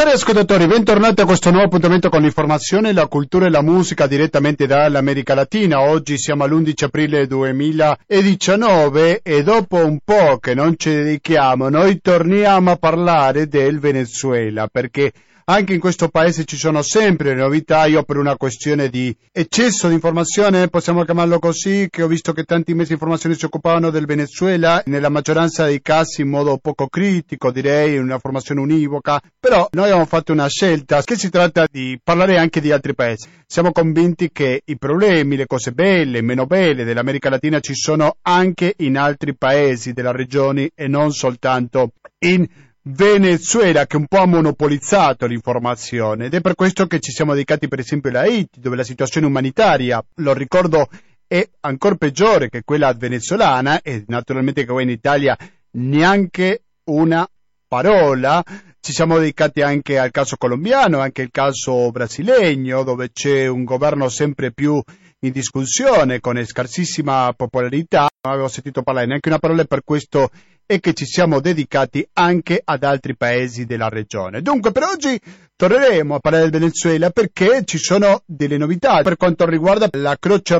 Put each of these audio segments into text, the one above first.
Cari ascoltatori, bentornati a questo nuovo appuntamento con l'informazione, la cultura e la musica direttamente dall'America Latina. Oggi siamo all'11 aprile 2019 e dopo un po' che non ci dedichiamo, noi torniamo a parlare del Venezuela perché anche in questo paese ci sono sempre novità, io per una questione di eccesso di informazione, possiamo chiamarlo così, che ho visto che tanti mezzi di informazione si occupavano del Venezuela, nella maggioranza dei casi in modo poco critico, direi, una formazione univoca, però noi abbiamo fatto una scelta che si tratta di parlare anche di altri paesi. Siamo convinti che i problemi, le cose belle meno belle dell'America Latina ci sono anche in altri paesi della regione e non soltanto in Venezuela che un po' ha monopolizzato l'informazione ed è per questo che ci siamo dedicati per esempio a Haiti dove la situazione umanitaria, lo ricordo, è ancora peggiore che quella venezuelana e naturalmente che qui in Italia neanche una parola. Ci siamo dedicati anche al caso colombiano, anche al caso brasiliano dove c'è un governo sempre più in discussione con scarsissima popolarità. Non avevo sentito parlare neanche una parola per questo e che ci siamo dedicati anche ad altri paesi della regione. Dunque per oggi torneremo a parlare del Venezuela perché ci sono delle novità per quanto riguarda la Croce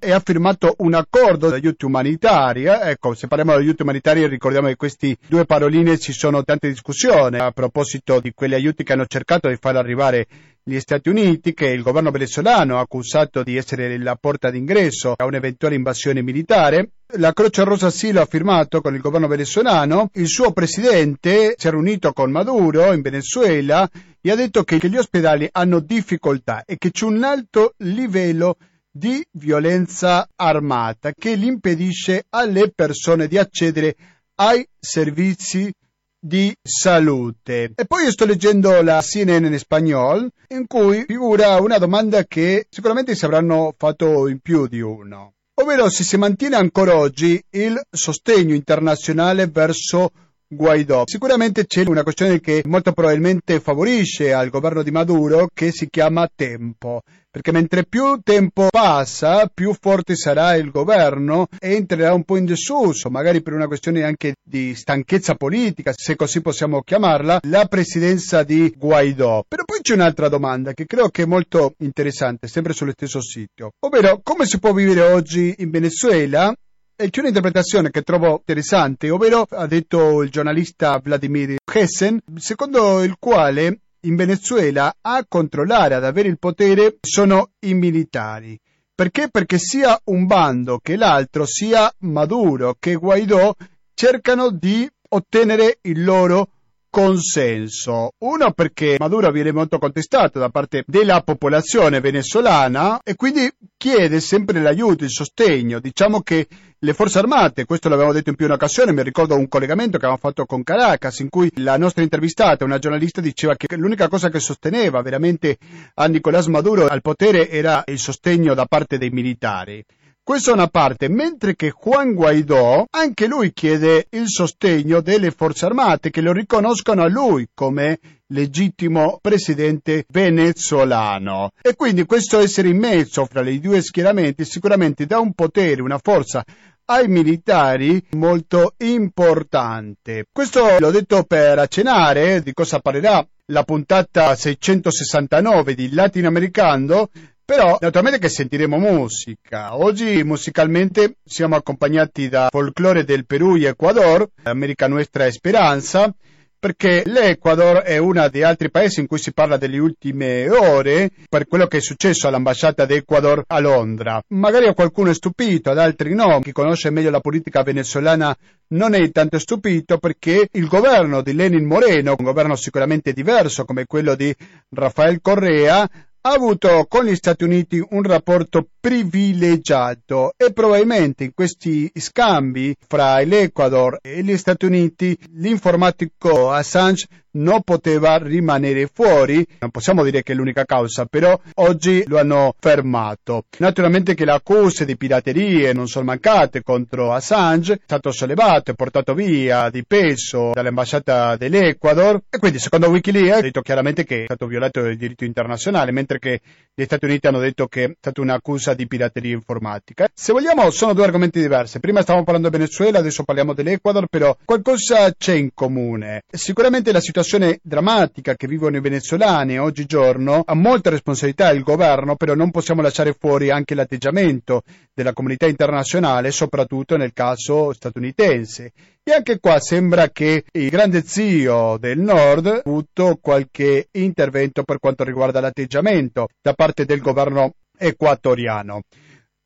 e ha firmato un accordo di aiuti umanitari. Ecco, se parliamo di aiuti umanitari ricordiamo che questi due paroline ci sono tante discussioni a proposito di quegli aiuti che hanno cercato di far arrivare gli Stati Uniti che il governo venezuelano ha accusato di essere la porta d'ingresso a un'eventuale invasione militare. La Croce Rosa sì lo ha firmato con il governo venezuelano, il suo presidente si è riunito con Maduro in Venezuela e ha detto che gli ospedali hanno difficoltà e che c'è un alto livello di violenza armata che impedisce alle persone di accedere ai servizi di salute. E poi sto leggendo la CNN in spagnolo, in cui figura una domanda che sicuramente si avranno fatto in più di uno. Ovvero se si mantiene ancora oggi il sostegno internazionale verso Guaidó. Sicuramente c'è una questione che molto probabilmente favorisce al governo di Maduro che si chiama tempo, perché mentre più tempo passa, più forte sarà il governo e entrerà un po' in disuso, magari per una questione anche di stanchezza politica, se così possiamo chiamarla, la presidenza di Guaidó. Però poi c'è un'altra domanda che credo che è molto interessante, sempre sullo stesso sito, ovvero come si può vivere oggi in Venezuela e c'è un'interpretazione che trovo interessante, ovvero ha detto il giornalista Vladimir Hessen, secondo il quale in Venezuela a controllare, ad avere il potere, sono i militari. Perché? Perché sia un bando che l'altro, sia Maduro che Guaidó, cercano di ottenere il loro consenso. Uno perché Maduro viene molto contestato da parte della popolazione venezuelana e quindi chiede sempre l'aiuto, il sostegno. Diciamo che le forze armate, questo l'abbiamo detto in più un'occasione, mi ricordo un collegamento che avevamo fatto con Caracas in cui la nostra intervistata, una giornalista, diceva che l'unica cosa che sosteneva veramente a Nicolás Maduro al potere era il sostegno da parte dei militari. Questa è una parte, mentre che Juan Guaidó anche lui chiede il sostegno delle forze armate che lo riconoscono a lui come legittimo presidente venezuelano. E quindi questo essere in mezzo fra i due schieramenti sicuramente dà un potere, una forza ai militari molto importante. Questo l'ho detto per accennare di cosa parlerà la puntata 669 di Latinoamericano però naturalmente che sentiremo musica. Oggi musicalmente siamo accompagnati da folklore del Perù e Ecuador, America Nuestra Esperanza, perché l'Ecuador è uno degli altri paesi in cui si parla delle ultime ore per quello che è successo all'ambasciata d'Ecuador a Londra. Magari a qualcuno è stupito, ad altri no. Chi conosce meglio la politica venezuelana non è tanto stupito perché il governo di Lenin Moreno, un governo sicuramente diverso come quello di Rafael Correa, ha avuto con gli Stati Uniti un rapporto privilegiato e probabilmente in questi scambi fra l'Ecuador e gli Stati Uniti l'informatico Assange non poteva rimanere fuori. Non possiamo dire che è l'unica causa, però oggi lo hanno fermato. Naturalmente che le accuse di piraterie non sono mancate contro Assange, è stato sollevato e portato via di peso dall'ambasciata dell'Ecuador e quindi secondo Wikileaks ha detto chiaramente che è stato violato il diritto internazionale, mentre che gli Stati Uniti hanno detto che è stata un'accusa di pirateria informatica. Se vogliamo sono due argomenti diversi. Prima stavamo parlando di Venezuela, adesso parliamo dell'Ecuador, però qualcosa c'è in comune. Sicuramente la situazione situazione drammatica che vivono i venezuelani oggigiorno ha molta responsabilità il governo, però non possiamo lasciare fuori anche l'atteggiamento della comunità internazionale, soprattutto nel caso statunitense. E anche qua sembra che il grande zio del nord ha avuto qualche intervento per quanto riguarda l'atteggiamento da parte del governo equatoriano.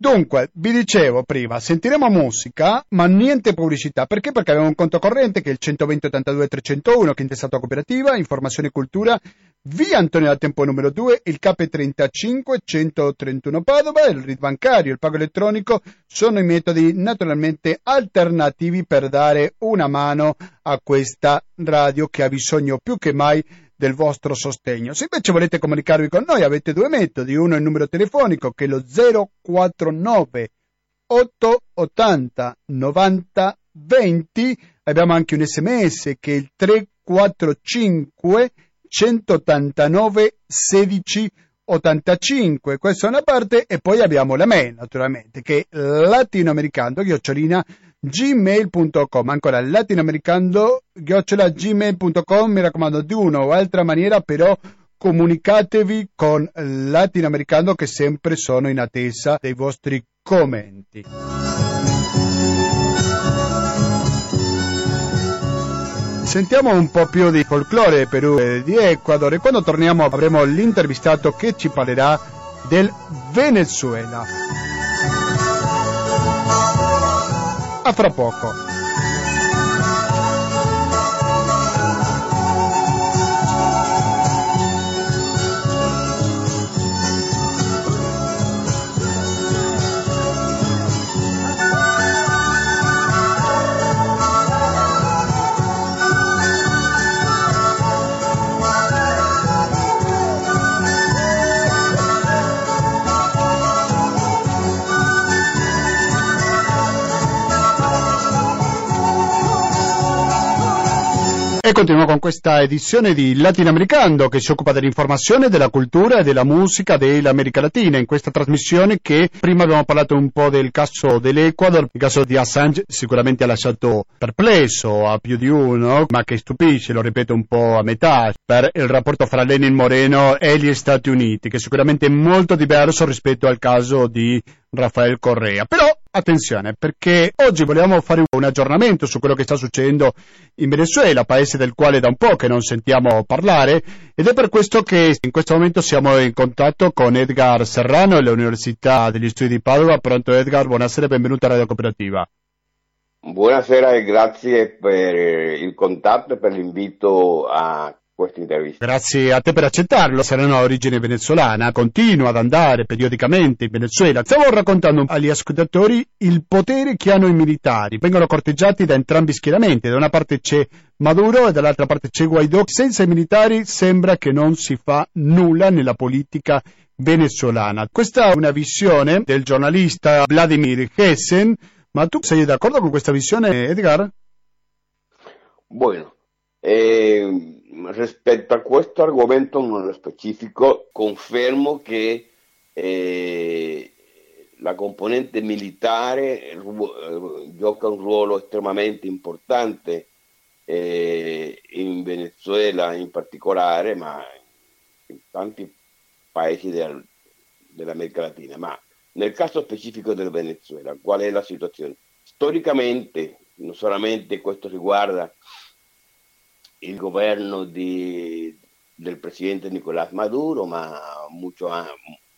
Dunque, vi dicevo prima, sentiremo musica, ma niente pubblicità. Perché? Perché abbiamo un conto corrente che è il 120 82 301, che è intestato cooperativa, informazione e cultura, via Antonio da Tempo numero 2, il CAP 35 131 Padova, il RID bancario, il pago elettronico sono i metodi naturalmente alternativi per dare una mano a questa radio che ha bisogno più che mai del vostro sostegno. Se invece volete comunicarvi con noi avete due metodi, uno è il numero telefonico che è lo 049 880 90 20, abbiamo anche un sms che è il 345 189 16 85, questa è una parte e poi abbiamo la mail naturalmente che è latinoamericano chiocciolina gmail.com ancora latinoamericano chiocciola gmail.com mi raccomando di una o altra maniera però comunicatevi con latinoamericano che sempre sono in attesa dei vostri commenti Sentiamo un po' più di folklore Perù e di Ecuador e quando torniamo avremo l'intervistato che ci parlerà del Venezuela. A fra poco. Continuiamo con questa edizione di Latinoamericano che si occupa dell'informazione, della cultura e della musica dell'America Latina. In questa trasmissione che prima abbiamo parlato un po' del caso dell'Ecuador, il caso di Assange sicuramente ha lasciato perplesso a più di uno, ma che stupisce, lo ripeto un po' a metà, per il rapporto fra Lenin Moreno e gli Stati Uniti, che sicuramente è molto diverso rispetto al caso di Rafael Correa. Però attenzione, perché oggi vogliamo fare un aggiornamento su quello che sta succedendo in Venezuela, paese del quale da un po' che non sentiamo parlare, ed è per questo che in questo momento siamo in contatto con Edgar Serrano dell'Università degli Studi di Padova. Pronto Edgar, buonasera e benvenuto a Radio Cooperativa. Buonasera e grazie per il contatto e per l'invito a. Grazie a te per accettarlo. Sereno ha origine venezuelana, continua ad andare periodicamente in Venezuela. Stavo raccontando agli ascoltatori il potere che hanno i militari. Vengono corteggiati da entrambi schieramenti. Da una parte c'è Maduro e dall'altra parte c'è Guaidó. Senza i militari sembra che non si fa nulla nella politica venezuelana. Questa è una visione del giornalista Vladimir Hessen. Ma tu sei d'accordo con questa visione, Edgar? Bueno, eh, rispetto a questo argomento nello specifico, confermo che eh, la componente militare eh, gioca un ruolo estremamente importante eh, in Venezuela in particolare, ma in tanti paesi del, dell'America Latina. Ma nel caso specifico del Venezuela, qual è la situazione? Storicamente, non solamente questo riguarda il governo di, del presidente Nicolás Maduro, ma mucho,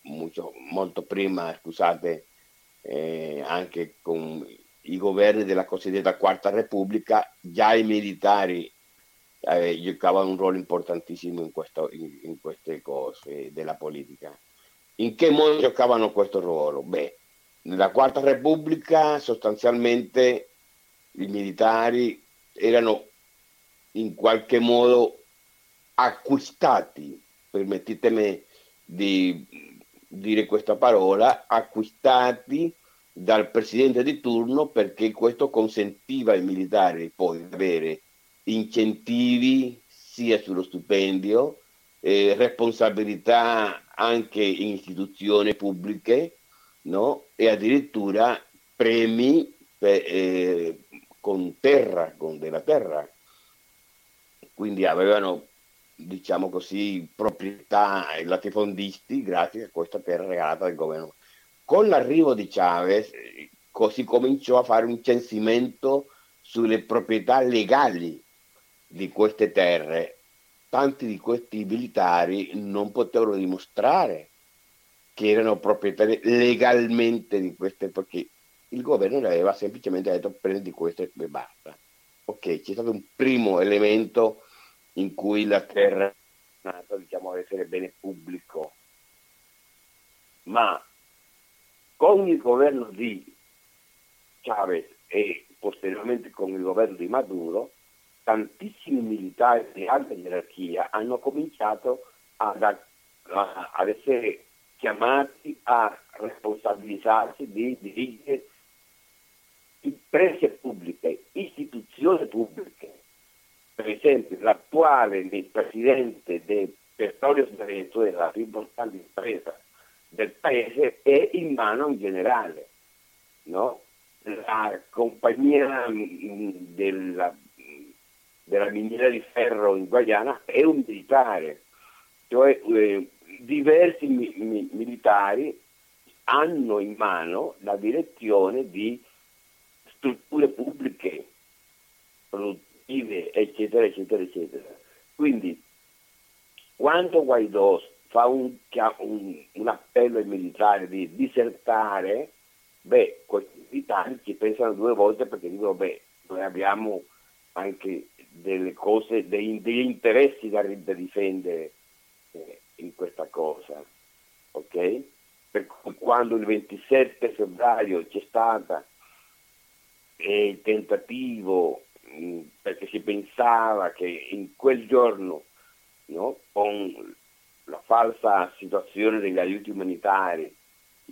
mucho, molto prima, scusate, eh, anche con i governi della cosiddetta Quarta Repubblica, già i militari eh, giocavano un ruolo importantissimo in, questo, in, in, queste cose della politica. In che modo giocavano questo ruolo? Beh, nella Quarta Repubblica sostanzialmente i militari erano in qualche modo acquistati, permettetemi di dire questa parola, acquistati dal presidente di turno perché questo consentiva ai militari poi di avere incentivi sia sullo stipendio, eh, responsabilità anche in istituzioni pubbliche no? e addirittura premi per, eh, con terra, con della terra quindi avevano diciamo così, proprietà latifondisti grazie a questa terra regalata dal governo. Con l'arrivo di Chavez così cominciò a fare un censimento sulle proprietà legali di queste terre. Tanti di questi militari non potevano dimostrare che erano proprietari legalmente di queste, perché il governo le aveva semplicemente detto prendi queste e basta. Ok, c'è stato un primo elemento in cui la terra è nata diciamo, ad essere bene pubblico. Ma con il governo di Chavez e posteriormente con il governo di Maduro, tantissimi militari di alta gerarchia hanno cominciato ad, ad essere chiamati a responsabilizzarsi di dirigere imprese pubbliche, istituzioni pubbliche per esempio l'attuale presidente del Petrolio Venezuela, la più importante impresa del paese, è in mano un generale. No? La compagnia mm, della, della miniera di ferro in Guayana è un militare, cioè eh, diversi mi, mi, militari hanno in mano la direzione di strutture pubbliche produttive vive, eccetera, eccetera, eccetera. Quindi, quando Guaidó fa un, un, un appello ai militari di disertare, beh, questi militari ci pensano due volte perché dicono, beh, noi abbiamo anche delle cose, dei, degli interessi da, da difendere eh, in questa cosa, ok? Per quando il 27 febbraio c'è stato eh, il tentativo perché si pensava che in quel giorno, no, con la falsa situazione degli aiuti umanitari,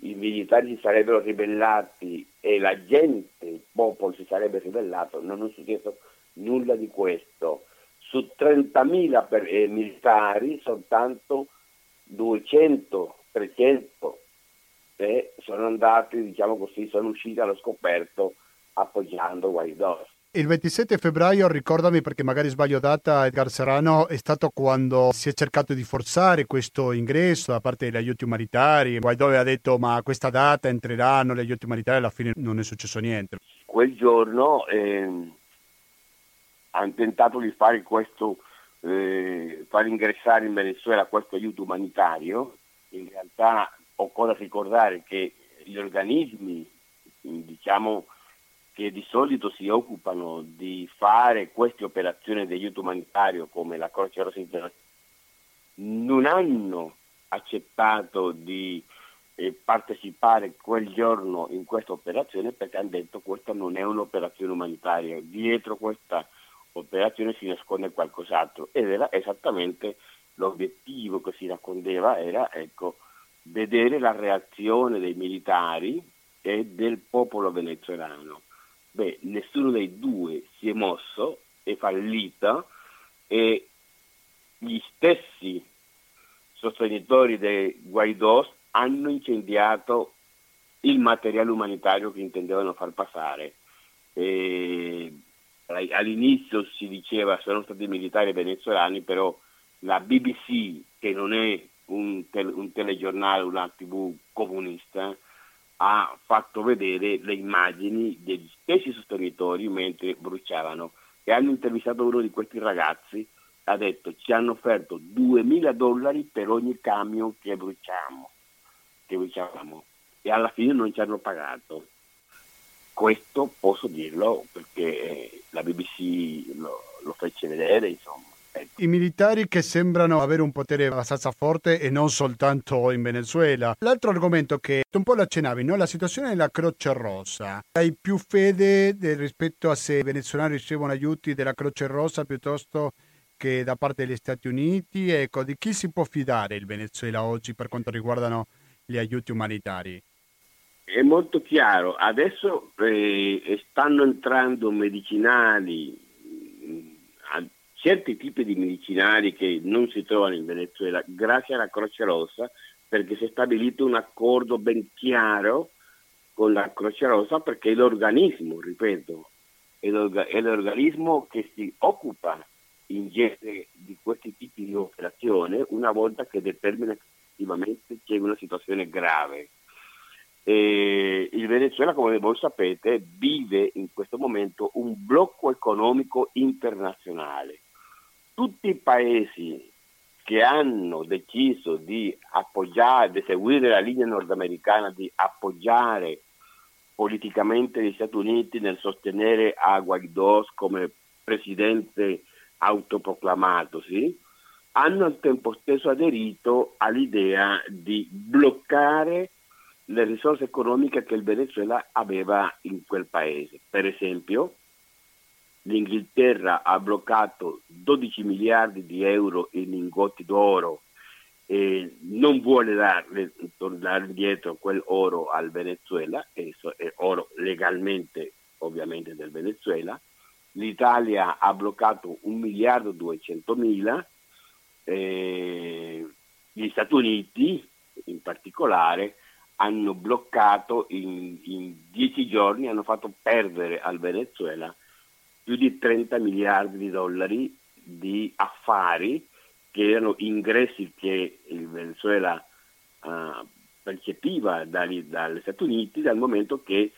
i militari si sarebbero ribellati e la gente, il popolo si sarebbe ribellato, non è successo nulla di questo. Su 30.000 per, eh, militari soltanto 200, 300 eh, sono andati, diciamo così, sono usciti allo scoperto appoggiando Guaidó. Il 27 febbraio, ricordami perché magari sbaglio data, Edgar Serrano, è stato quando si è cercato di forzare questo ingresso da parte degli aiuti umanitari. Guaidó aveva detto ma questa data entreranno gli aiuti umanitari, alla fine non è successo niente. Quel giorno eh, hanno tentato di fare questo, eh, far ingressare in Venezuela questo aiuto umanitario. In realtà occorre ricordare che gli organismi, diciamo, che di solito si occupano di fare queste operazioni di aiuto umanitario come la Croce Rossa Internazionale non hanno accettato di eh, partecipare quel giorno in questa operazione perché hanno detto che questa non è un'operazione umanitaria, dietro questa operazione si nasconde qualcos'altro. Ed era esattamente l'obiettivo che si nascondeva era ecco, vedere la reazione dei militari e del popolo venezuelano Beh, nessuno dei due si è mosso, è fallito e gli stessi sostenitori di Guaidó hanno incendiato il materiale umanitario che intendevano far passare. E all'inizio si diceva sono stati militari venezuelani, però la BBC, che non è un, tele, un telegiornale, una tv comunista, ha fatto vedere le immagini degli stessi sostenitori mentre bruciavano. E hanno intervistato uno di questi ragazzi ha detto ci hanno offerto 2000 dollari per ogni camion che bruciamo che bruciavamo. E alla fine non ci hanno pagato. Questo posso dirlo perché la BBC lo, lo fece vedere insomma i militari che sembrano avere un potere abbastanza forte e non soltanto in Venezuela. L'altro argomento che un po' lo accennavi, no? la situazione della Croce Rossa. Hai più fede rispetto a se i venezuelani ricevono aiuti della Croce Rossa piuttosto che da parte degli Stati Uniti? Ecco, di chi si può fidare il Venezuela oggi per quanto riguardano gli aiuti umanitari? È molto chiaro, adesso eh, stanno entrando medicinali certi tipi di medicinali che non si trovano in Venezuela grazie alla Croce Rossa perché si è stabilito un accordo ben chiaro con la Croce Rossa perché è l'organismo, ripeto, è, l'organismo che si occupa in genere di questi tipi di operazione una volta che determina effettivamente c'è una situazione grave. E il Venezuela, come voi sapete, vive in questo momento un blocco economico internazionale. Tutti i paesi che hanno deciso di appoggiare, di seguire la linea nordamericana, di appoggiare politicamente gli Stati Uniti nel sostenere a Guaidó come presidente autoproclamato, sì? hanno al tempo stesso aderito all'idea di bloccare le risorse economiche che il Venezuela aveva in quel paese. Per esempio, l'Inghilterra ha bloccato 12 miliardi di euro in lingotti d'oro e non vuole darle, tornare indietro quel oro al Venezuela, che è oro legalmente ovviamente del Venezuela. L'Italia ha bloccato 1 miliardo e 200 mila, gli Stati Uniti in particolare hanno bloccato in, in dieci giorni, hanno fatto perdere al Venezuela più di 30 miliardi di dollari di affari che erano ingressi che il Venezuela uh, percepiva dagli, dagli, Stati Uniti dal momento che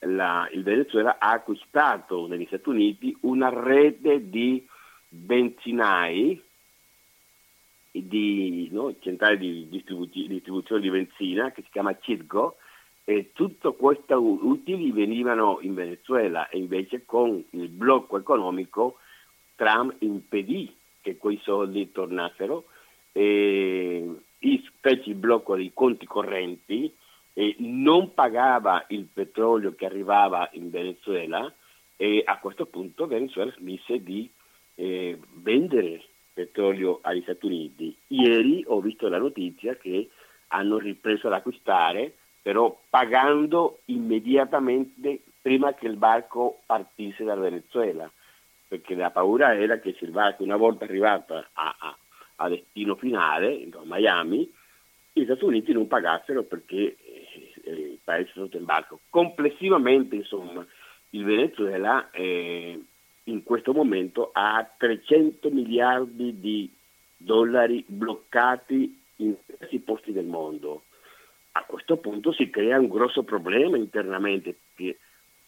la, il Venezuela ha acquistato negli Stati Uniti una rete di benzinai, di no, centrali di distribuzione di benzina che si chiama Circo, e tutto questi utili venivano in Venezuela e invece con il blocco economico Trump impedì che quei soldi tornassero e fece il blocco dei conti correnti e non pagava il petrolio che arrivava in Venezuela e a questo punto Venezuela smise di eh, vendere petrolio agli Stati Uniti. Ieri ho visto la notizia che hanno ripreso ad acquistare però pagando immediatamente prima che il barco partisse dal Venezuela, perché la paura era che se il barco una volta arrivato a, a, a destino finale, a Miami, gli Stati Uniti non pagassero perché eh, il paese sotto il barco. Complessivamente, insomma, il Venezuela eh, in questo momento ha 300 miliardi di dollari bloccati in diversi posti del mondo a questo punto si crea un grosso problema internamente, perché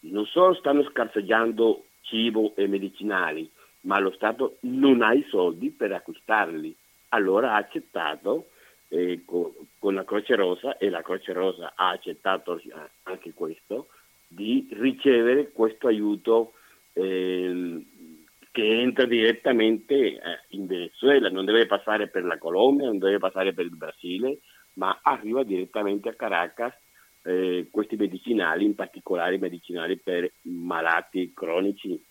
non solo stanno scarseggiando cibo e medicinali, ma lo Stato non ha i soldi per acquistarli. Allora ha accettato eh, con, con, la Croce Rosa, e la Croce Rosa ha accettato anche questo, di ricevere questo aiuto eh, che entra direttamente eh, in Venezuela, non deve passare per la Colombia, non deve passare per il Brasile, ma arriva direttamente a Caracas eh, questi medicinali, in particolare medicinali per malati cronici.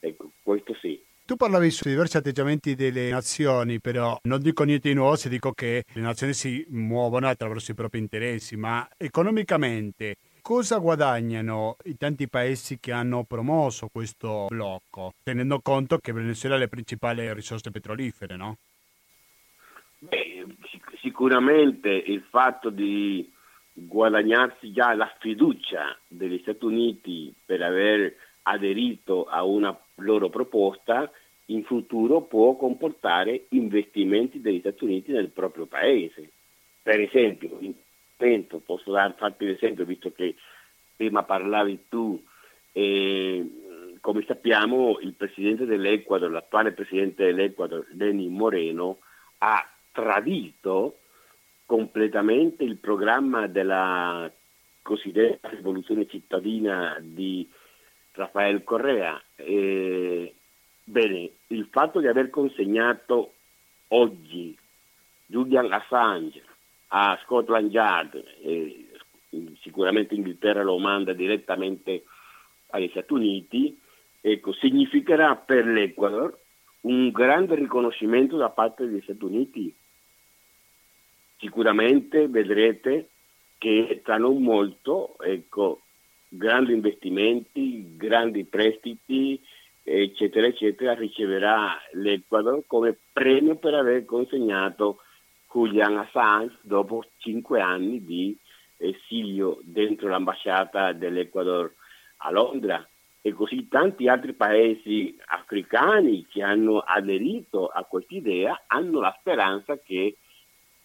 Ecco, questo sì. Tu parlavi su diversi atteggiamenti delle nazioni, però non dico niente di nuovo se dico che le nazioni si muovono attraverso i propri interessi, ma economicamente cosa guadagnano i tanti paesi che hanno promosso questo blocco, tenendo conto che Venezuela ha le principali risorse petrolifere, no? Beh, sicuramente il fatto di guadagnarsi già la fiducia degli Stati Uniti per aver aderito a una loro proposta in futuro può comportare investimenti degli Stati Uniti nel proprio paese. Per esempio, posso dar, farti l'esempio, visto che prima parlavi tu, eh, come sappiamo il presidente dell'Ecuador, l'attuale presidente dell'Ecuador, Lenin Moreno, ha tradito completamente il programma della cosiddetta rivoluzione cittadina di Rafael Correa. E, bene, il fatto di aver consegnato oggi Julian Assange a Scotland Yard, e sicuramente Inghilterra lo manda direttamente agli Stati Uniti, ecco, significherà per l'Ecuador un grande riconoscimento da parte degli Stati Uniti sicuramente vedrete che tra non molto, ecco, grandi investimenti, grandi prestiti, eccetera, eccetera, riceverà l'Ecuador come premio per aver consegnato Julian Assange dopo cinque anni di esilio dentro l'ambasciata dell'Ecuador a Londra. e così tanti altri paesi africani che hanno aderito a quest'idea hanno la speranza che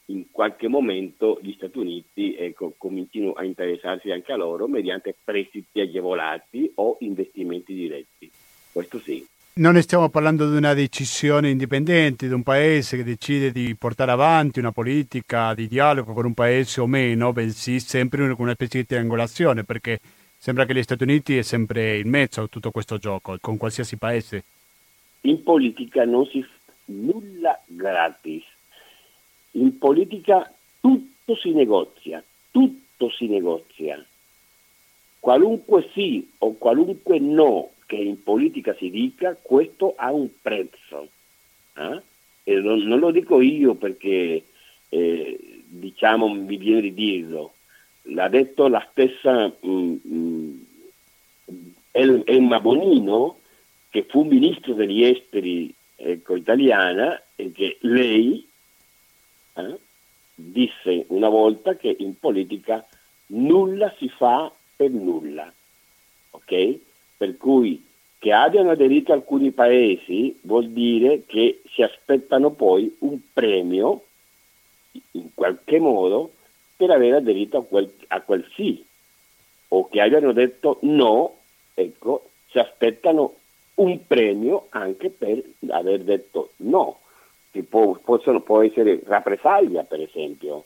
in qualche momento gli Stati Uniti ecco, comincino a interessarsi anche a loro mediante prestiti agevolati o investimenti diretti. Questo sì. Non stiamo parlando di una decisione indipendente di un paese che decide di portare avanti una politica di dialogo con un paese o meno, bensì sempre una specie di triangolazione, perché sembra che gli Stati Uniti è sempre in mezzo a tutto questo gioco, con qualsiasi paese. In politica non si fa nulla gratis. In politica tutto si negozia, tutto si negozia. Qualunque sì o qualunque no che in politica si dica, questo ha un prezzo. Eh? E non, non, lo dico io perché eh, diciamo mi viene di dirlo, l'ha detto la stessa mm, mm, Emma Bonino, che fu ministro degli esteri ecco, italiana e che lei disse una volta che in politica nulla si fa per nulla. Ok? Per cui che abbiano aderito alcuni paesi vuol dire che si aspettano poi un premio, in qualche modo, per aver aderito a quel, a quel sì, o che abbiano detto no, ecco, si aspettano un premio anche per aver detto no, che può, possono, può essere rappresaglia per esempio,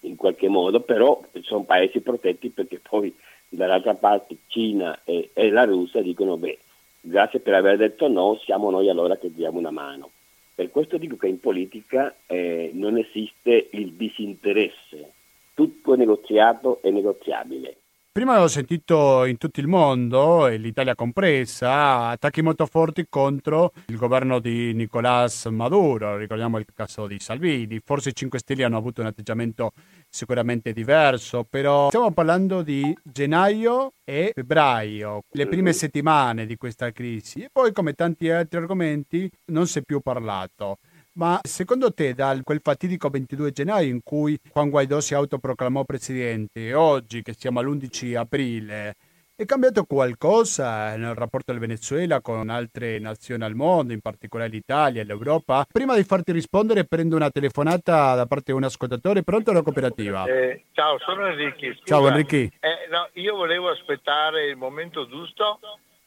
in qualche modo, però sono paesi protetti perché poi dall'altra parte Cina e, e la Russia dicono beh, grazie per aver detto no, siamo noi allora che diamo una mano. Per questo dico che in politica eh, non esiste il disinteresse, tutto è negoziato e negoziabile. Prima ho sentito in tutto il mondo, e l'Italia compresa, attacchi molto forti contro il governo di Nicolás Maduro. Ricordiamo il caso di Salvini. Forse i 5 Stelle hanno avuto un atteggiamento sicuramente diverso, però stiamo parlando di gennaio e febbraio, le prime settimane di questa crisi. E poi, come tanti altri argomenti, non si è più parlato. Ma secondo te, da quel fatidico 22 gennaio in cui Juan Guaidó si autoproclamò presidente e oggi che siamo all'11 aprile, è cambiato qualcosa nel rapporto del Venezuela con altre nazioni al mondo, in particolare l'Italia e l'Europa? Prima di farti rispondere prendo una telefonata da parte di un ascoltatore. Pronto alla cooperativa? Eh, ciao, sono Enrico. Ciao Enrico. Eh, no, io volevo aspettare il momento giusto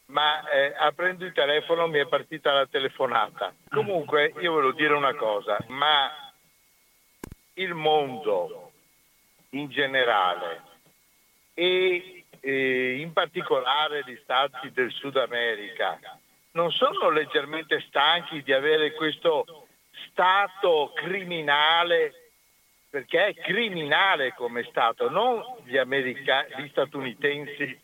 ma eh, aprendo il telefono mi è partita la telefonata. Comunque io volevo dire una cosa, ma il mondo in generale e eh, in particolare gli stati del Sud America non sono leggermente stanchi di avere questo stato criminale perché è criminale come Stato, non gli, americani, gli statunitensi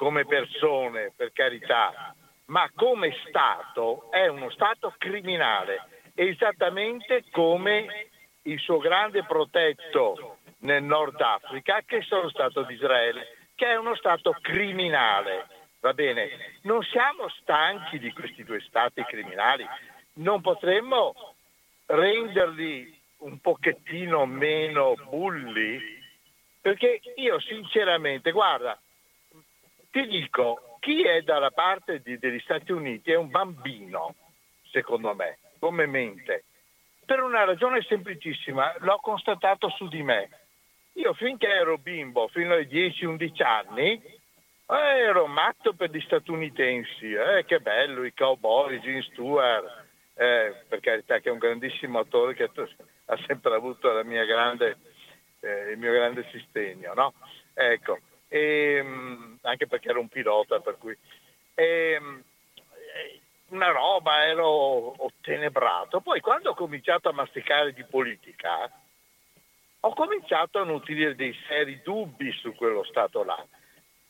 come persone, per carità, ma come Stato è uno Stato criminale, esattamente come il suo grande protetto nel Nord Africa, che è lo Stato di Israele, che è uno Stato criminale. Va bene, non siamo stanchi di questi due Stati criminali, non potremmo renderli un pochettino meno bulli? Perché io sinceramente, guarda, ti dico, chi è dalla parte di, degli Stati Uniti è un bambino, secondo me, come mente, per una ragione semplicissima, l'ho constatato su di me. Io finché ero bimbo, fino ai 10-11 anni, ero matto per gli statunitensi, eh, che bello, i cowboy, Gene Stewart, eh, per carità che è un grandissimo attore che ha sempre avuto grande, eh, il mio grande sostegno, no? Ecco, e, ehm, anche perché ero un pilota, per cui e, ehm, una roba, ero ottenebrato. Poi quando ho cominciato a masticare di politica, ho cominciato a nutrire dei seri dubbi su quello Stato là.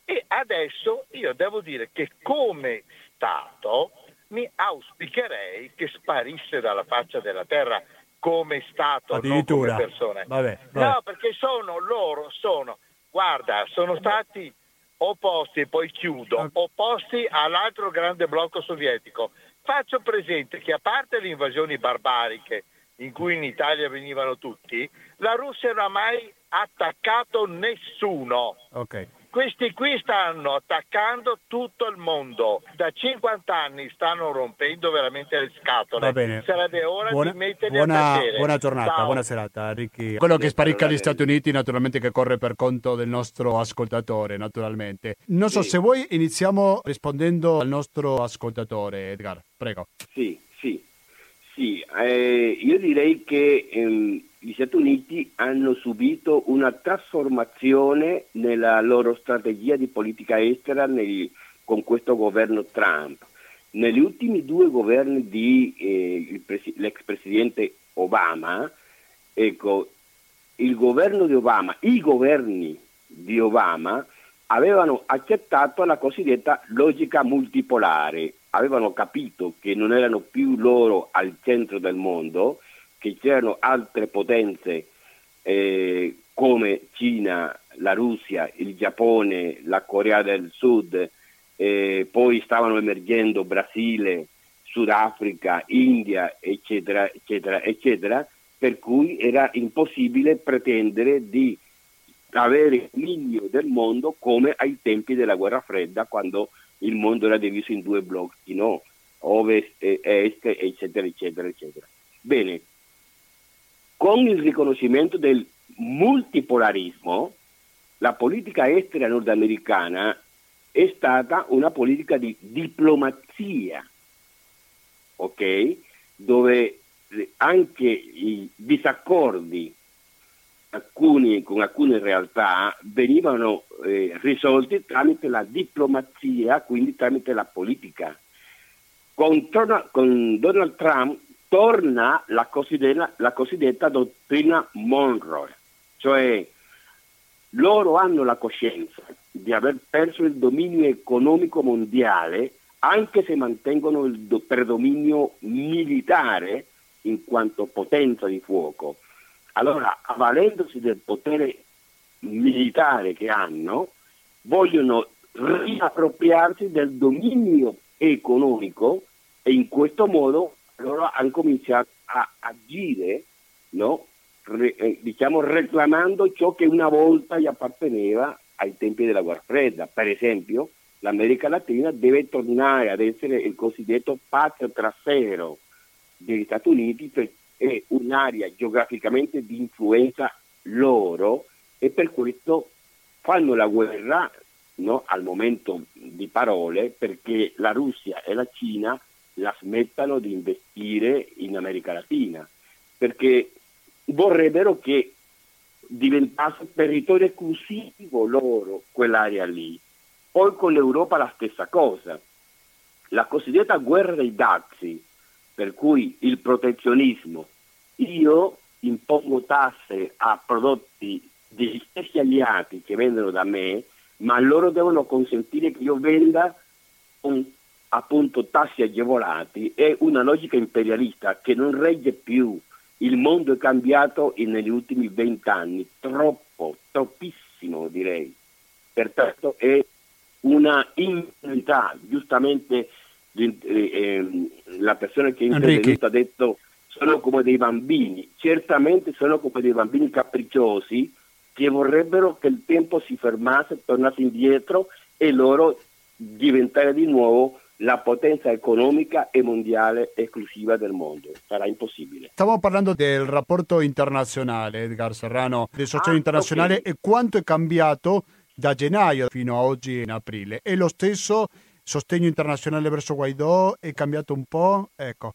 E adesso io devo dire che come Stato mi auspicherei che sparisse dalla faccia della terra come Stato, non come persone. Vabbè, vabbè. No, perché sono loro, sono Guarda, sono stati opposti, e poi chiudo, opposti all'altro grande blocco sovietico. Faccio presente che a parte le invasioni barbariche in cui in Italia venivano tutti, la Russia non ha mai attaccato nessuno. Okay. Questi qui stanno attaccando tutto il mondo. Da 50 anni stanno rompendo veramente le scatole. Va bene. Sarebbe ora buona, di metterli buona, a tacere. buona giornata, Ciao. buona serata, Ricky. Quello che sparicca agli Stati Uniti, naturalmente, che corre per conto del nostro ascoltatore, naturalmente. Non so Sì. se vuoi iniziamo rispondendo al nostro ascoltatore, Edgar. Prego. Sì, sì, sì. eh, io direi che ehm, gli Stati Uniti hanno subito una trasformazione nella loro strategia di politica estera nel- con questo governo Trump. Negli ultimi due governi di eh, presidente Obama, ecco, il governo di Obama, i governi di Obama avevano accettato la cosiddetta logica multipolare, avevano capito che non erano più loro al centro del mondo, che c'erano altre potenze eh, come Cina, la Russia, il Giappone, la Corea del Sud, eh, poi stavano emergendo Brasile, Sudafrica, India, eccetera, eccetera, eccetera, per cui era impossibile pretendere di avere il dominio del mondo come ai tempi della guerra fredda, quando il mondo era diviso in due blocchi, no? ovest e est, eccetera, eccetera, eccetera. Bene, con il riconoscimento del multipolarismo, la politica estera nordamericana è stata una politica di diplomazia, ok? Dove anche i disaccordi alcuni- con alcune realtà venivano eh, risolti tramite la diplomazia, quindi tramite la politica. Con, con Donald Trump torna la cosiddetta, la cosiddetta dottrina Monroe, cioè loro hanno la coscienza di aver perso il dominio economico mondiale anche se mantengono il do- predominio militare in quanto potenza di fuoco. Allora, avvalendosi del potere militare che hanno, vogliono riappropriarsi del dominio economico e in questo modo loro hanno cominciato a agire, no? Re- eh, diciamo, reclamando ciò che una volta gli apparteneva ai tempi della guerra fredda. Per esempio, l'America Latina deve tornare ad essere il cosiddetto patio trasero degli Stati Uniti perché è un'area geograficamente di influenza loro e per questo fanno la guerra no, al momento di parole perché la Russia e la Cina la smettano di investire in America Latina perché vorrebbero che diventasse territorio esclusivo loro quell'area lì. Poi con l'Europa la stessa cosa. La cosiddetta guerra dei dazi, per cui il protezionismo, io impongo tasse a prodotti degli stessi alleati che vendono da me, ma loro devono consentire che io venda con appunto tassi agevolati, è una logica imperialista che non regge più. Il mondo è cambiato negli ultimi vent'anni, troppo, troppissimo direi. Pertanto è una impunità, giustamente eh, ehm, la persona che è intervenuta ha detto sono come dei bambini, certamente sono come dei bambini capricciosi che vorrebbero che il tempo si fermasse, tornasse indietro e loro diventare di nuovo la potenza economica e mondiale esclusiva del mondo. Sarà impossibile. Stavamo parlando del rapporto internazionale, Edgar Serrano, del sostegno Ah, internazionale ok. e quanto è cambiato da gennaio fino a oggi in aprile. E lo stesso sostegno internazionale verso Guaidò è cambiato un po'? Ecco.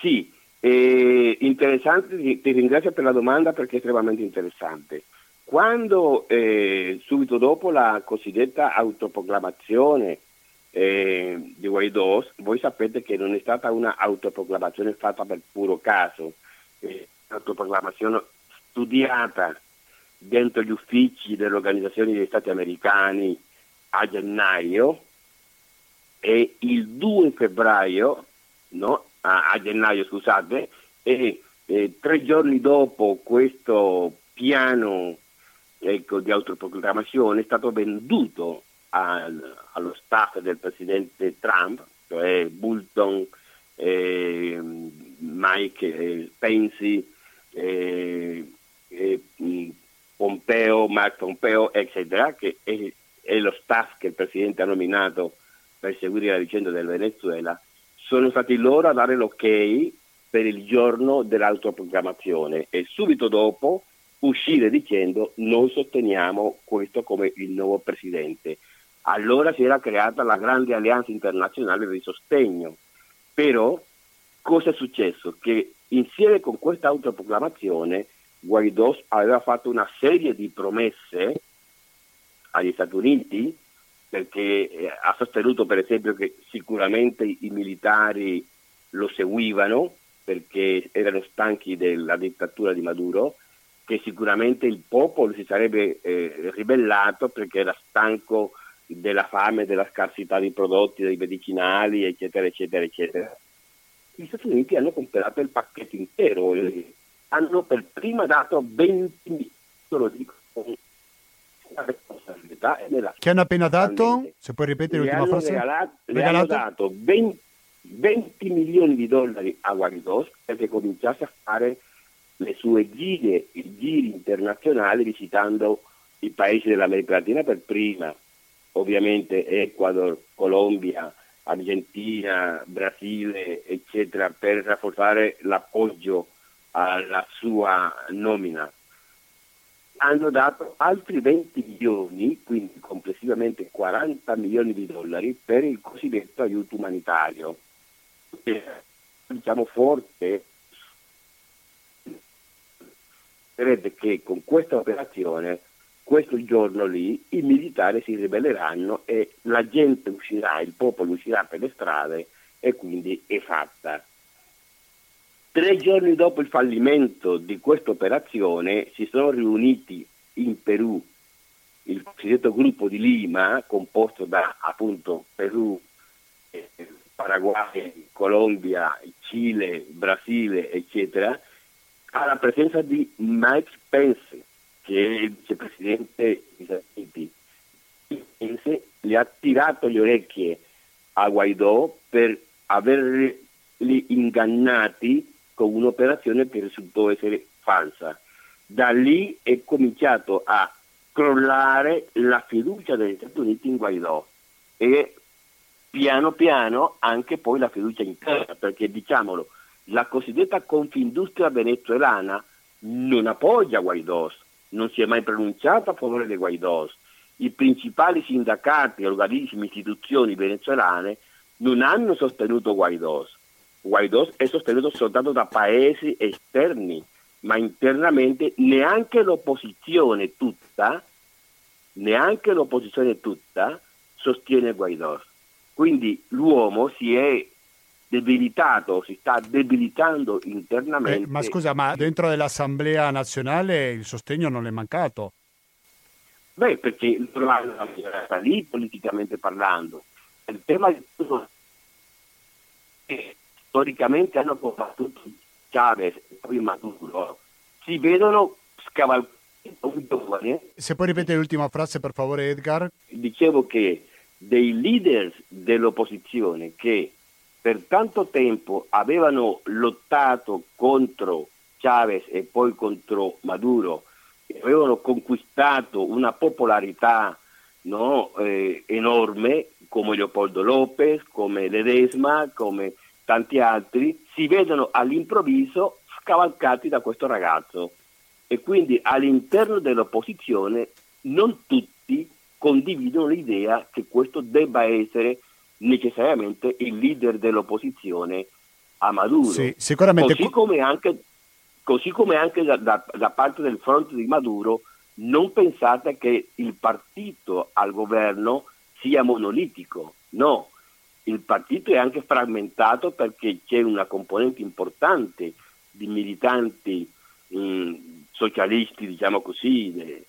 Sì, eh, interessante, ti, ti ringrazio per la domanda perché è estremamente interessante. Quando eh, subito dopo la cosiddetta autoproclamazione eh, di Guaidó, voi sapete che non è stata una autoproclamazione fatta per puro caso, è un'autoproclamazione studiata dentro gli uffici delle organizzazioni degli Stati americani a gennaio e il 2 febbraio, no, a, a gennaio scusate, e eh, tre giorni dopo questo piano ecco, di autoproclamazione è stato venduto al- allo staff del presidente Trump, cioè Bolton, eh, Mike eh, Pence, eh, eh, Pom- Pompeo, Mark Pompeo, eccetera, che è, è lo staff che il Presidente ha nominato per seguire la vicenda del Venezuela, sono stati loro a dare l'ok per il giorno dell'autoproclamazione e subito dopo uscire dicendo noi sosteniamo questo come il nuovo presidente. Allora si era creata la grande alleanza internazionale di sostegno. Però cosa è successo? Che insieme con questa autoproclamazione Guaidó aveva fatto una serie di promesse agli Stati Uniti perché eh, ha sostenuto per esempio che sicuramente i militari lo seguivano perché erano stanchi della dittatura di Maduro, che sicuramente il popolo si sarebbe eh, ribellato perché era stanco della fame, della scarsità di prodotti, dei medicinali, eccetera, eccetera, eccetera. Gli Stati Uniti hanno comprato il pacchetto intero, hanno per prima dato 20 milioni, responsabilità e nella Che hanno appena dato? Se puoi ripetere l'ultima frase? Regalato, regalato? hanno dato 20, 20, milioni di dollari a Guaidos perché cominciasse a fare le sue gire, giri internazionali visitando i paesi dell'America Latina per prima, ovviamente Ecuador, Colombia, Argentina, Brasile, eccetera, per rafforzare l'appoggio alla sua nomina. Hanno dato altri 20 milioni, quindi complessivamente 40 milioni di dollari, per il cosiddetto aiuto umanitario. Diciamo forte, vedrete che con questa operazione questo giorno lì i militari si ribelleranno e la gente uscirà, il popolo uscirà per le strade e quindi è fatta. Tre giorni dopo il fallimento di questa operazione si sono riuniti in Perù il cosiddetto gruppo di Lima, composto da appunto Perù, Paraguay, Colombia, Cile, Brasile, eccetera, alla presenza di Mike Pence, che il vicepresidente. Pence le ha tirato le orecchie a Guaidó per averli ingannati con un'operazione che risultò essere falsa. Da lì è cominciato a crollare la fiducia degli Stati Uniti in Guaidó e piano piano anche poi la fiducia interna, perché diciamolo, la cosiddetta Confindustria venezuelana non appoggia Guaidó, non si è mai pronunciata a favore di Guaidó. I principali sindacati, organismi, istituzioni venezuelane non hanno sostenuto Guaidó. Guaidó è sostenuto soltanto da paesi esterni, ma internamente neanche l'opposizione tutta, neanche l'opposizione tutta sostiene Guaidó. Quindi l'uomo si è debilitato, si sta debilitando internamente. Eh, ma scusa, ma dentro dell'Assemblea nazionale il sostegno non è mancato? Beh, perché hanno la maggioranza lì politicamente parlando. Il tema è storicamente hanno combattuto Chavez e poi Maduro, si vedono scavalcati un giovane. Se puoi ripetere l'ultima frase per favore Edgar. Dicevo che dei leader dell'opposizione che per tanto tempo avevano lottato contro Chavez e poi contro Maduro, avevano conquistato una popolarità no, eh, enorme come Leopoldo Lopez, come Ledesma, come tanti altri, si vedono all'improvviso scavalcati da questo ragazzo. E quindi all'interno dell'opposizione non tutti condividono l'idea che questo debba essere necessariamente il leader dell'opposizione a Maduro. Sì, sicuramente... Così come anche, così come anche da, da, da parte del fronte di Maduro non pensate che il partito al governo sia monolitico, no, il partito è anche frammentato perché c'è una componente importante di militanti mh, mm, socialisti, diciamo così, de,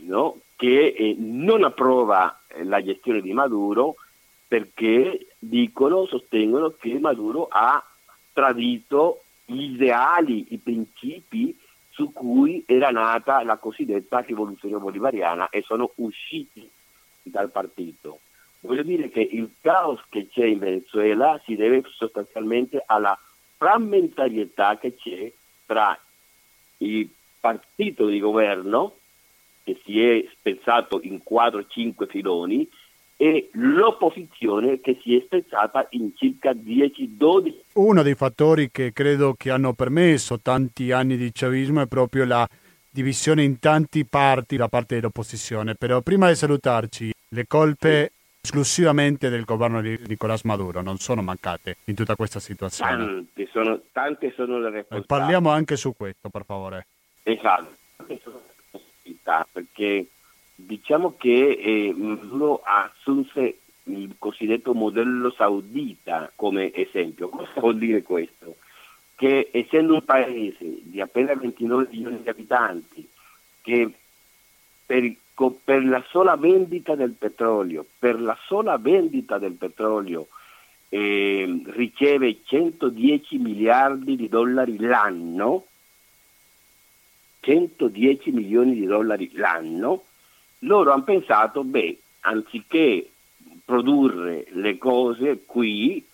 no? che eh, non approva eh, la gestione di Maduro perché dicono, sostengono che Maduro ha tradito gli ideali, i principi su cui era nata la cosiddetta rivoluzione bolivariana e sono usciti dal partito. Voglio dire che il caos che c'è in Venezuela si deve sostanzialmente alla frammentarietà che c'è tra il partito di governo che si è spezzato in 4-5 filoni e l'opposizione che si è spezzata in circa 10-12. Uno dei fattori che credo che hanno permesso tanti anni di chavismo è proprio la divisione in tanti parti da parte dell'opposizione. Però prima di salutarci, le colpe esclusivamente del governo di Nicolás Maduro non sono mancate in tutta questa situazione. Tante sono, tante sono le responsabilità. Parliamo anche su questo, per favore. Esatto, perché diciamo che eh, Maduro assunse il cosiddetto modello saudita come esempio. Cosa vuol dire questo? Che essendo un paese di appena 29 milioni di abitanti, che per, per, la sola vendita del petrolio, per la sola vendita del petrolio eh, riceve 110 miliardi di dollari l'anno, 110 milioni di dollari l'anno, loro hanno pensato, beh, anziché produrre le cose qui,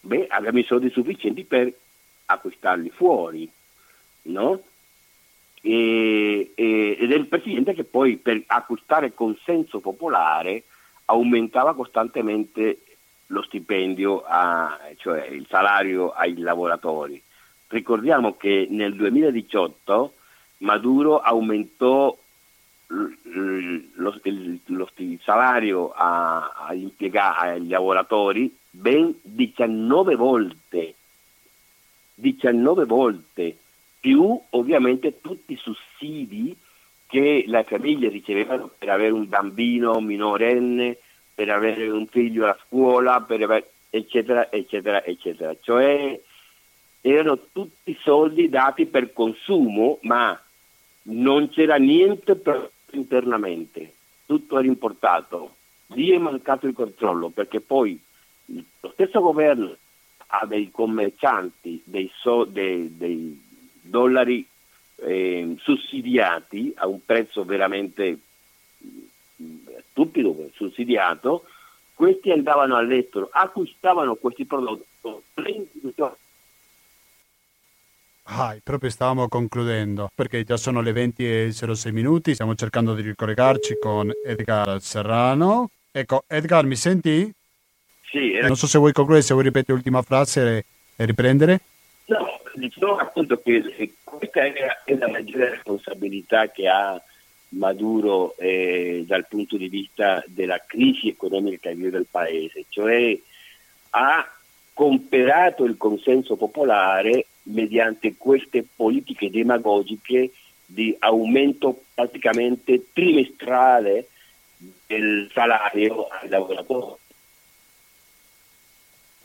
beh, abbiamo i soldi sufficienti per acquistarli fuori, no? E, e, ed è il presidente che poi per acquistare consenso popolare aumentava costantemente lo stipendio, a, cioè il salario ai lavoratori. Ricordiamo che nel 2018 Maduro aumentò lo, il, lo, il salario agli impiegati, agli lavoratori ben 19 volte, 19 volte, più ovviamente tutti i sussidi che le famiglie ricevevano per avere un bambino minorenne, per avere un figlio a scuola, avere, eccetera, eccetera, eccetera. Cioè erano tutti soldi dati per consumo, ma non c'era niente per internamente, tutto era importato, lì è mancato il controllo perché poi lo stesso governo ha dei commercianti dei, so, dei, dei dollari eh, sussidiati a un prezzo veramente stupido, sussidiato, questi andavano all'estero, acquistavano questi prodotti Ah, proprio stavamo concludendo perché già sono le 20 e 06 minuti, stiamo cercando di ricollegarci con Edgar Serrano. Ecco, Edgar, mi senti? Sì. Era... Non so se vuoi concludere, se vuoi ripetere l'ultima frase e, riprendere. No, dicevo appunto che questa è la maggiore responsabilità che ha Maduro eh, dal punto di vista della crisi economica del paese, cioè ha comperato il consenso popolare mediante queste politiche demagogiche di aumento praticamente trimestrale del salario ai lavoratori,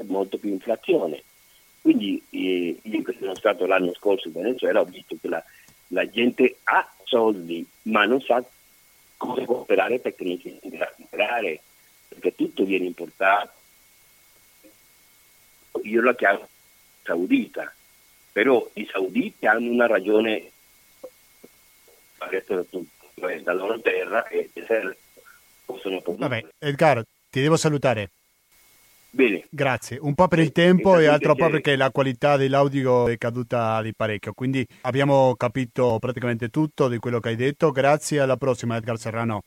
molto più inflazione. Quindi eh, io che sono stato l'anno scorso in Venezuela ho visto che la, la gente ha soldi ma non sa come cooperare perché non si intende comprare, perché tutto viene importato. Io la chiamo saudita, però i sauditi hanno una ragione dalla loro terra e possono. Vabbè, Edgar, ti devo salutare. Bene. Grazie, un po' per il tempo e altro po' perché la qualità dell'audio è caduta di parecchio, quindi abbiamo capito praticamente tutto di quello che hai detto. Grazie, alla prossima Edgar Serrano.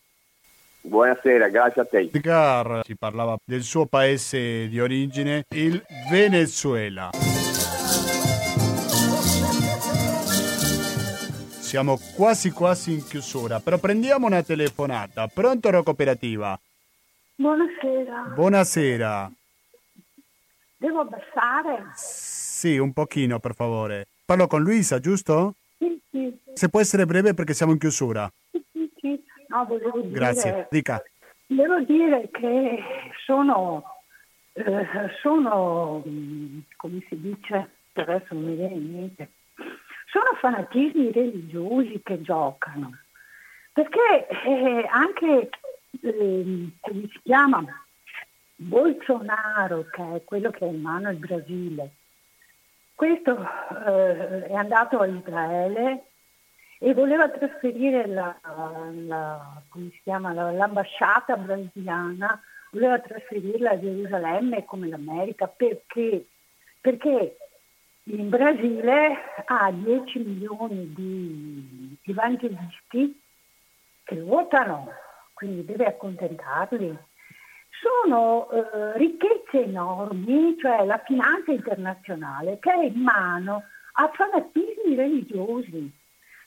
Buonasera, grazie a te. Edgar ci parlava del suo paese di origine, il Venezuela. Siamo quasi quasi in chiusura, però prendiamo una telefonata. Pronto Rocco Operativa? Buonasera. Buonasera. Devo abbassare? Sì, un pochino per favore. Parlo con Luisa, giusto? Sì, sì. Se può essere breve perché siamo in chiusura. Sì, sì, sì. No, volevo dire... Grazie, dica. Devo dire che sono, eh, sono, come si dice, adesso non mi viene in mente, sono fanatismi religiosi che giocano, perché eh, anche, eh, come si chiama, Bolsonaro, che è quello che ha in mano il Brasile, questo eh, è andato a Israele e voleva trasferire la, la, chiama, l'ambasciata brasiliana, voleva trasferirla a Gerusalemme come l'America perché? Perché in Brasile ha 10 milioni di evangelisti che votano, quindi deve accontentarli. Sono eh, ricchezze enormi, cioè la finanza internazionale che è in mano a fanatismi religiosi,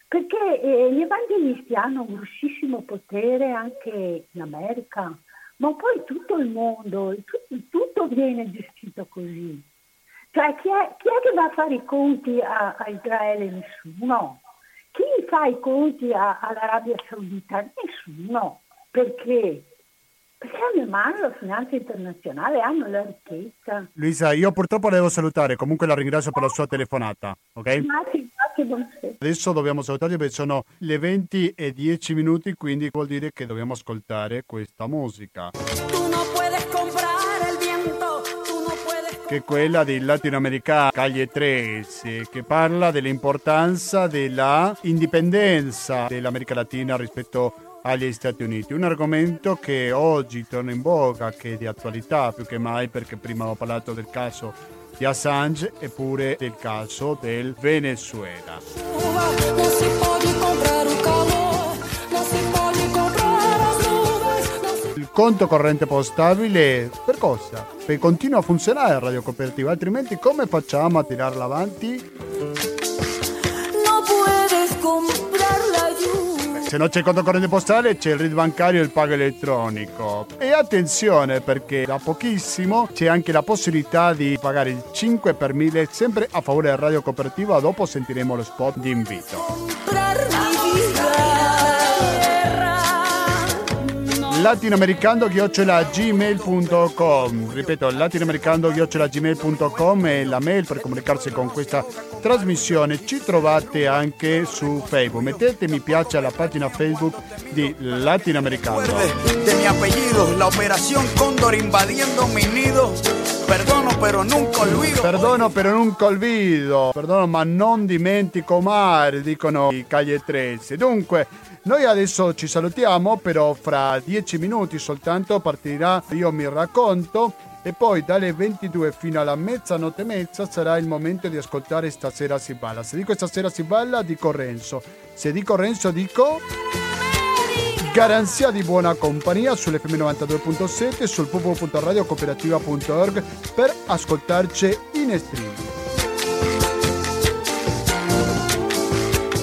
perché eh, gli evangelisti hanno un grossissimo potere anche in America, ma poi tutto il mondo, tutto, tutto viene gestito così. Cioè chi è, chi è, che va a fare i conti a, a Israele? Nessuno. Chi fa i conti a, all'Arabia Saudita? Nessuno. Perché? Perché hanno in mano la finanza internazionale, hanno la ricchezza. Luisa, io purtroppo devo salutare, comunque la ringrazio per la sua telefonata, ok? Grazie, grazie, buonasera. Adesso dobbiamo salutare perché sono le 20 e 10 minuti, quindi vuol dire che dobbiamo ascoltare questa musica. Tu non puedes che è quella del latinoamericano Calle 13, che parla dell'importanza della indipendenza dell'America Latina rispetto agli Stati Uniti. Un argomento che oggi torna in voga, che è di attualità più che mai perché prima ho parlato del caso di Assange e pure del caso del Venezuela. Il conto corrente postabile per cosa? Per continua a funzionare la radio cooperativa, altrimenti come facciamo a tirarla avanti? Puedes se non c'è il conto corrente postale c'è il RID bancario e il pago elettronico. E attenzione perché da pochissimo c'è anche la possibilità di pagare il 5 per 1000 sempre a favore del radio cooperativo. Dopo sentiremo lo spot di invito. latinoamericando-gmail.com ripeto latinoamericando-gmail.com è la mail per comunicarsi con questa trasmissione ci trovate anche su Facebook mettete mi piace alla pagina Facebook di Latinoamericano de mi apellido la operación Condor invadiendo mi nido Perdono però nunca olvido. Perdono però nunca olvido. Perdono ma non dimentico mai, dicono i Caglie 13. Dunque, noi adesso ci salutiamo, però fra dieci minuti soltanto partirà Io mi racconto e poi dalle 22 fino alla mezzanotte e mezza sarà il momento di ascoltare Stasera si balla. Se dico Stasera si balla dico Renzo, se dico Renzo dico garanzia di buona compagnia sull'FM 92.7 sul www.radiocooperativa.org per ascoltarci in streaming.